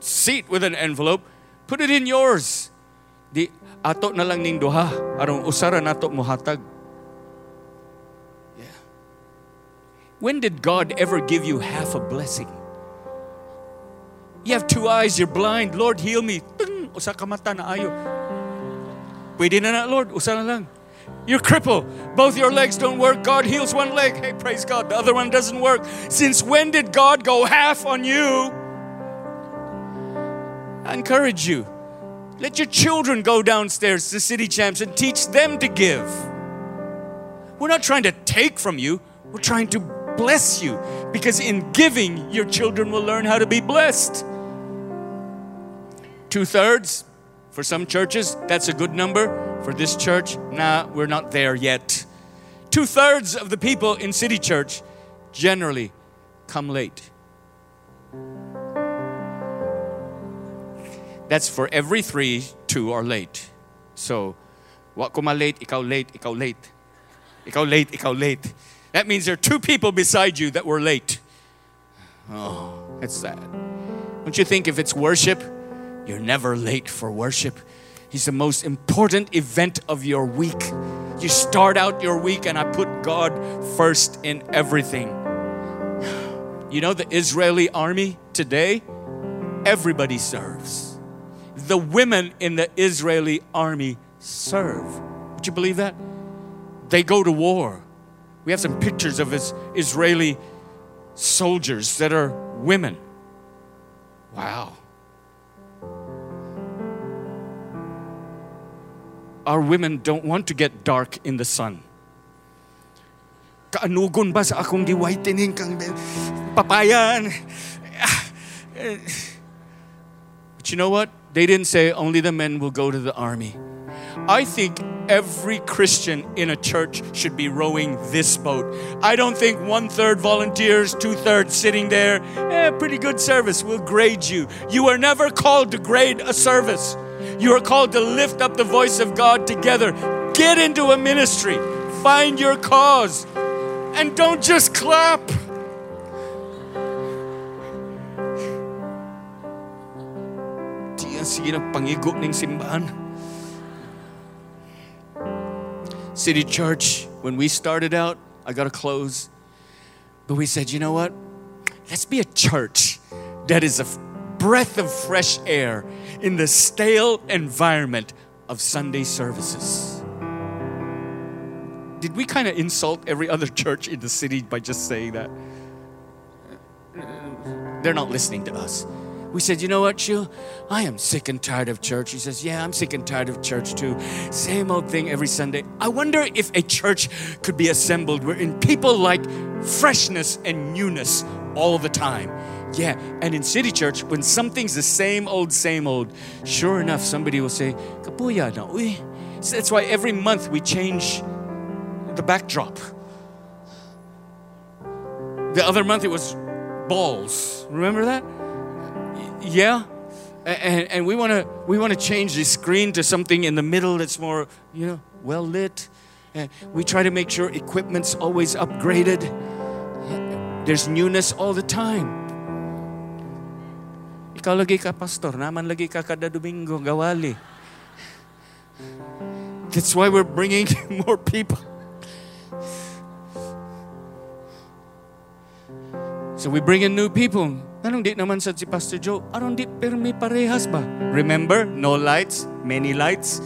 seat with an envelope, put it in yours. Di ato na lang ning duha aron usara nato muhatag. Yeah. When did God ever give you half a blessing? You have two eyes, you're blind. Lord, heal me. Tung, usa ka mata na ayo. Pwede na na, Lord. Usa na lang. You're crippled. Both your legs don't work. God heals one leg. Hey, praise God. The other one doesn't work. Since when did God go half on you? I encourage you. Let your children go downstairs to City Champs and teach them to give. We're not trying to take from you, we're trying to bless you because in giving, your children will learn how to be blessed. Two thirds for some churches, that's a good number. For this church, nah, we're not there yet. Two thirds of the people in City Church generally come late. That's for every three, two are late. So, what ko late, ikaw late, ikaw late. Ikaw late, ikaw late. That means there are two people beside you that were late. Oh, that's sad. Don't you think if it's worship, you're never late for worship? He's the most important event of your week. You start out your week, and I put God first in everything. You know, the Israeli army today, everybody serves the women in the Israeli army serve. Would you believe that? They go to war. We have some pictures of his Israeli soldiers that are women. Wow. Our women don't want to get dark in the sun. Kaanugon ba sa akong giwhitening kang papayan? Ah. But you know what? They didn't say only the men will go to the army. I think every Christian in a church should be rowing this boat. I don't think one third volunteers, two thirds sitting there. Eh, pretty good service. We'll grade you. You are never called to grade a service. You are called to lift up the voice of God together. Get into a ministry. Find your cause. And don't just clap. Sige pangigo ng simbahan. City Church, when we started out, I got to close. But we said, you know what? Let's be a church that is a breath of fresh air in the stale environment of Sunday services. Did we kind of insult every other church in the city by just saying that? They're not listening to us. We said, You know what, Shu? I am sick and tired of church. He says, Yeah, I'm sick and tired of church too. Same old thing every Sunday. I wonder if a church could be assembled wherein people like freshness and newness all the time. Yeah, and in City Church, when something's the same old, same old, sure enough, somebody will say, Kapuya na, uy. So that's why every month we change the backdrop. The other month it was balls. Remember that? Yeah. And, and we want to we want to change the screen to something in the middle that's more you know well lit. And we try to make sure equipment's always upgraded. There's newness all the time. Ikaw lagi ka pastor, naman lagi ka kada Domingo gawali. That's why we're bringing more people. So we bring in new people. Anong di naman sa si Pastor Joe? Anong di pero may parehas ba? Remember, no lights, many lights.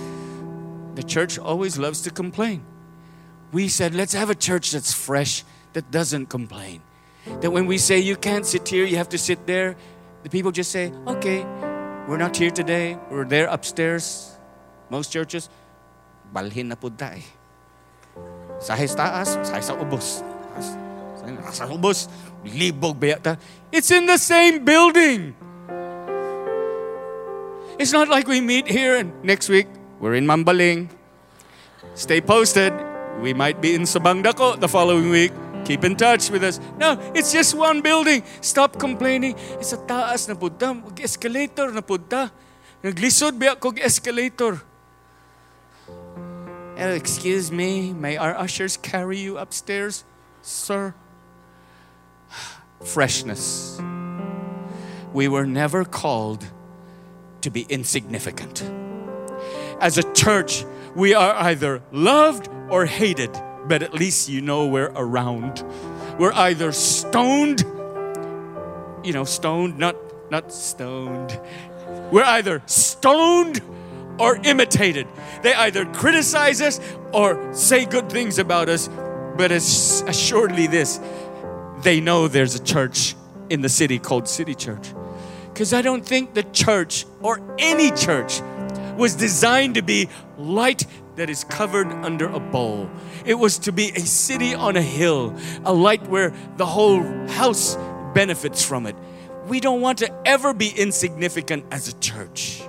The church always loves to complain. We said, let's have a church that's fresh, that doesn't complain. That when we say you can't sit here, you have to sit there, the people just say, okay, we're not here today, we're there upstairs. Most churches, balhin na po tayo. Sa taas, sa ubos. Sa ubos, libog bayata. It's in the same building. It's not like we meet here and next week we're in Mambaling. Stay posted. We might be in Sabang Dako the following week. Keep in touch with us. No, it's just one building. Stop complaining. Sa taas na punta. Escalator na punta. Naglisod ba ako escalator? Oh, excuse me, may our ushers carry you upstairs, sir? Freshness. We were never called to be insignificant. As a church, we are either loved or hated, but at least you know we're around. We're either stoned, you know, stoned, not, not stoned. We're either stoned or imitated. They either criticize us or say good things about us, but as assuredly this, they know there's a church in the city called City Church. Because I don't think the church or any church was designed to be light that is covered under a bowl. It was to be a city on a hill, a light where the whole house benefits from it. We don't want to ever be insignificant as a church.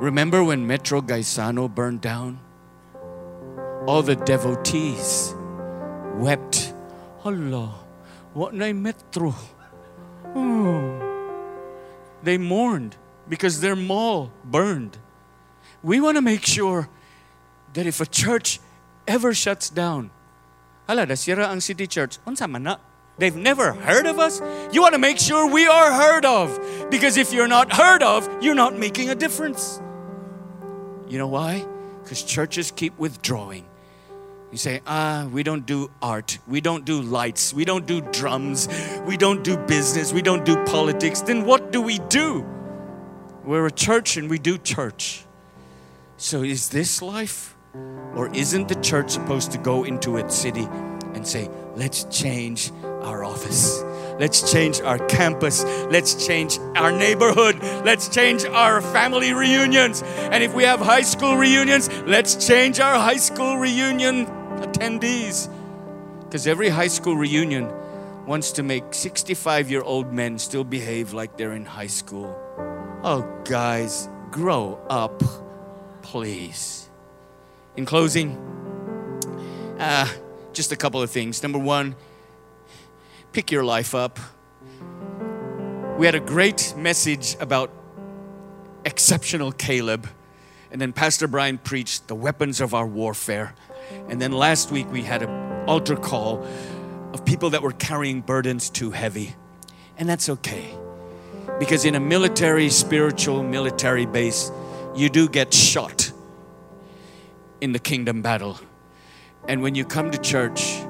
Remember when Metro Gaisano burned down? All the devotees wept. Allah, what na Metro? Oh. They mourned because their mall burned. We want to make sure that if a church ever shuts down, hala, nasira ang city church, unsa man? They've never heard of us? You want to make sure we are heard of. Because if you're not heard of, you're not making a difference. You know why? Because churches keep withdrawing. You say, ah, we don't do art, we don't do lights, we don't do drums, we don't do business, we don't do politics. Then what do we do? We're a church and we do church. So is this life? Or isn't the church supposed to go into its city and say, let's change our office? Let's change our campus. Let's change our neighborhood. Let's change our family reunions. And if we have high school reunions, let's change our high school reunion attendees. Because every high school reunion wants to make 65 year old men still behave like they're in high school. Oh, guys, grow up, please. In closing, uh, just a couple of things. Number one, pick your life up. We had a great message about exceptional Caleb. And then Pastor Brian preached the weapons of our warfare. And then last week we had an altar call of people that were carrying burdens too heavy. And that's okay. Because in a military, spiritual, military base, you do get shot in the kingdom battle. And when you come to church,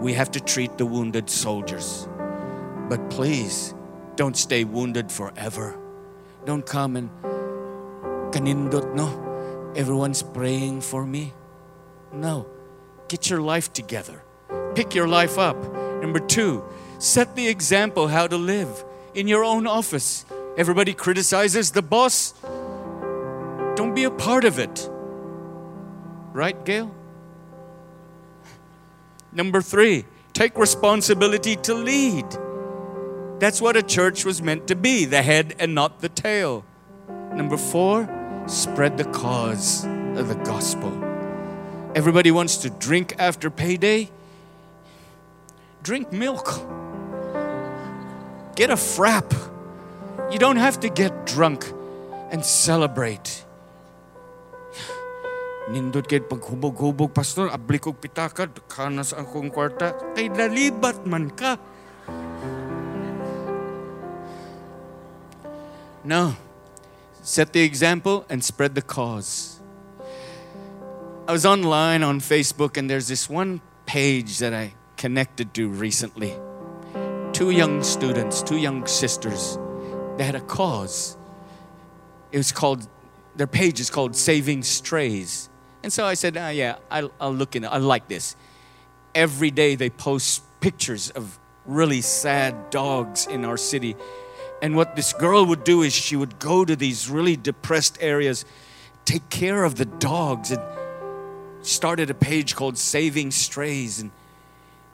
we have to treat the wounded soldiers. But please, don't stay wounded forever. Don't come and kanindot, no. Everyone's praying for me. No. Get your life together. Pick your life up. Number two, set the example how to live. in your own office. Everybody criticizes the boss. Don't be a part of it. Right, Gail? Number three, take responsibility to lead. That's what a church was meant to be the head and not the tail. Number four, spread the cause of the gospel. Everybody wants to drink after payday. Drink milk. Get a frap. You don't have to get drunk and celebrate. Nindot kay paghubog-hubog, Pastor, abli kog pitaka, kana sa akong kwarta, kay nalibat man ka. No. Set the example and spread the cause. I was online on Facebook and there's this one page that I connected to recently. Two young students, two young sisters, they had a cause. It was called, their page is called Saving Strays. And so I said, ah, yeah, I'll, I'll look in, I like this. Every day they post pictures of really sad dogs in our city. And what this girl would do is she would go to these really depressed areas, take care of the dogs, and started a page called Saving Strays. And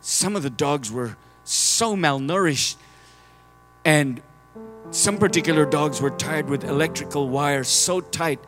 some of the dogs were so malnourished. And some particular dogs were tied with electrical wires so tight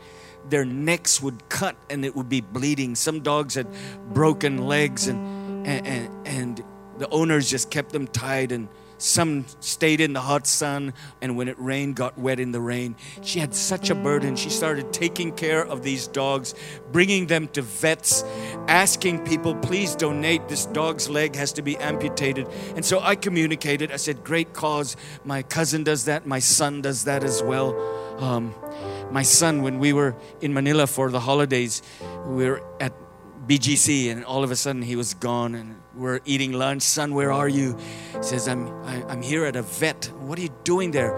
their necks would cut and it would be bleeding. Some dogs had broken legs and, and, and, and the owners just kept them tied and some stayed in the hot sun. And when it rained got wet in the rain. She had such a burden. She started taking care of these dogs bringing them to vets asking people please donate. This dog's leg has to be amputated. And so i communicated. I said great cause. My cousin does that. My son does that as well. Um, my son when we were in manila for the holidays we were at BGC, and all of a sudden he was gone, and we're eating lunch. Son, where are you? He says, I'm, I, am i am here at a vet. What are you doing there?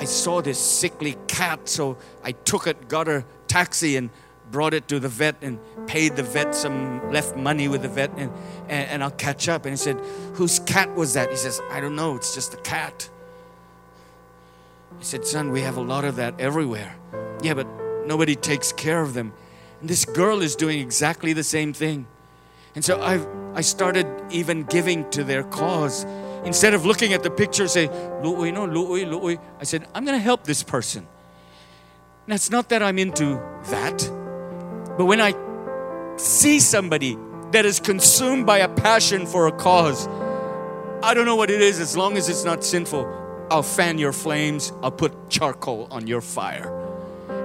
I saw this sickly cat, so I took it, got a taxi, and brought it to the vet and paid the vet some, left money with the vet, and, and, and I'll catch up. And he said, Whose cat was that? He says, I don't know, it's just a cat. He said, Son, we have a lot of that everywhere. Yeah, but nobody takes care of them. And this girl is doing exactly the same thing. And so I I started even giving to their cause. Instead of looking at the picture, say, Lu'uy, no, Lu'uy, Lu'uy. I said, I'm going to help this person. Now, it's not that I'm into that, but when I see somebody that is consumed by a passion for a cause, I don't know what it is, as long as it's not sinful, I'll fan your flames, I'll put charcoal on your fire.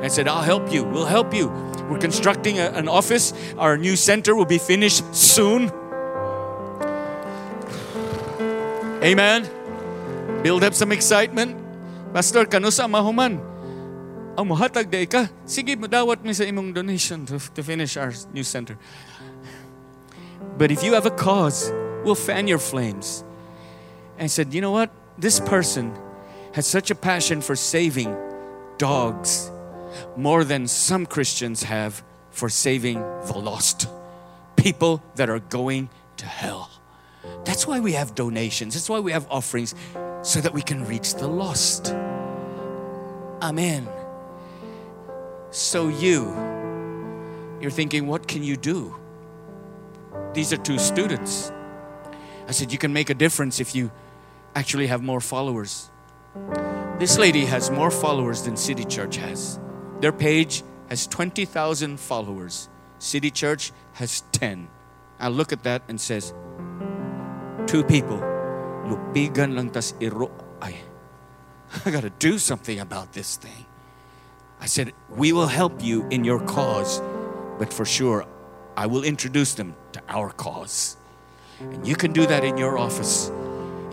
I said, I'll help you, we'll help you. We're constructing a, an office. Our new center will be finished soon. Amen. Build up some excitement. Pastor, kano sa mahuman? Ang muhatag day ka. Sige, madawat mi sa imong donation to, to finish our new center. But if you have a cause, we'll fan your flames. And said, you know what? This person has such a passion for saving dogs more than some Christians have for saving the lost, people that are going to hell. That's why we have donations, that's why we have offerings, so that we can reach the lost. Amen. So, you, you're thinking, what can you do? These are two students. I said, you can make a difference if you actually have more followers. This lady has more followers than City Church has. Their page has 20,000 followers. City Church has 10. I look at that and says, two people, lupigan lang tas iro ay. I got to do something about this thing. I said, we will help you in your cause, but for sure, I will introduce them to our cause. And you can do that in your office,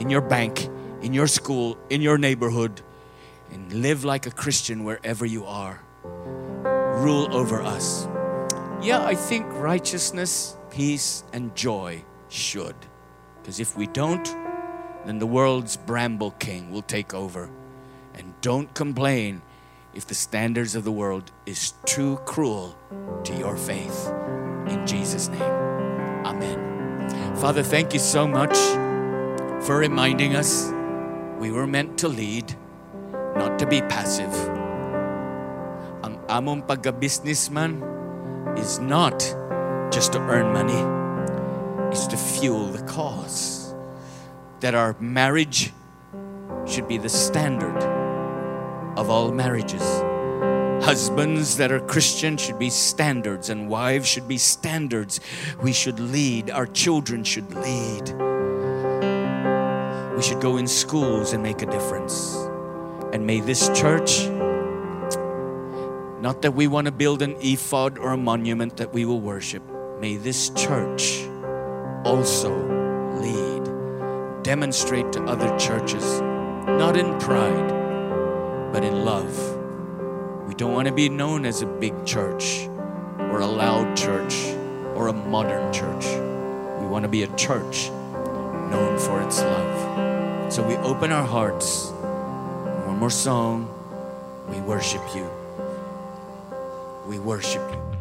in your bank, in your school, in your neighborhood, and live like a Christian wherever you are rule over us. Yeah, I think righteousness, peace, and joy should. Because if we don't, then the world's bramble king will take over. And don't complain if the standards of the world is too cruel to your faith. In Jesus' name, Amen. Father, thank you so much for reminding us we were meant to lead not to be passive. Ang among pagka-businessman is not just to earn money, it's to fuel the cause. That our marriage should be the standard of all marriages. Husbands that are Christian should be standards, and wives should be standards. We should lead, our children should lead. We should go in schools and make a difference. And may this church, not that we want to build an ephod or a monument that we will worship, may this church also lead, demonstrate to other churches, not in pride, but in love. We don't want to be known as a big church or a loud church or a modern church. We want to be a church known for its love. So we open our hearts. One more song. We worship you. We worship you.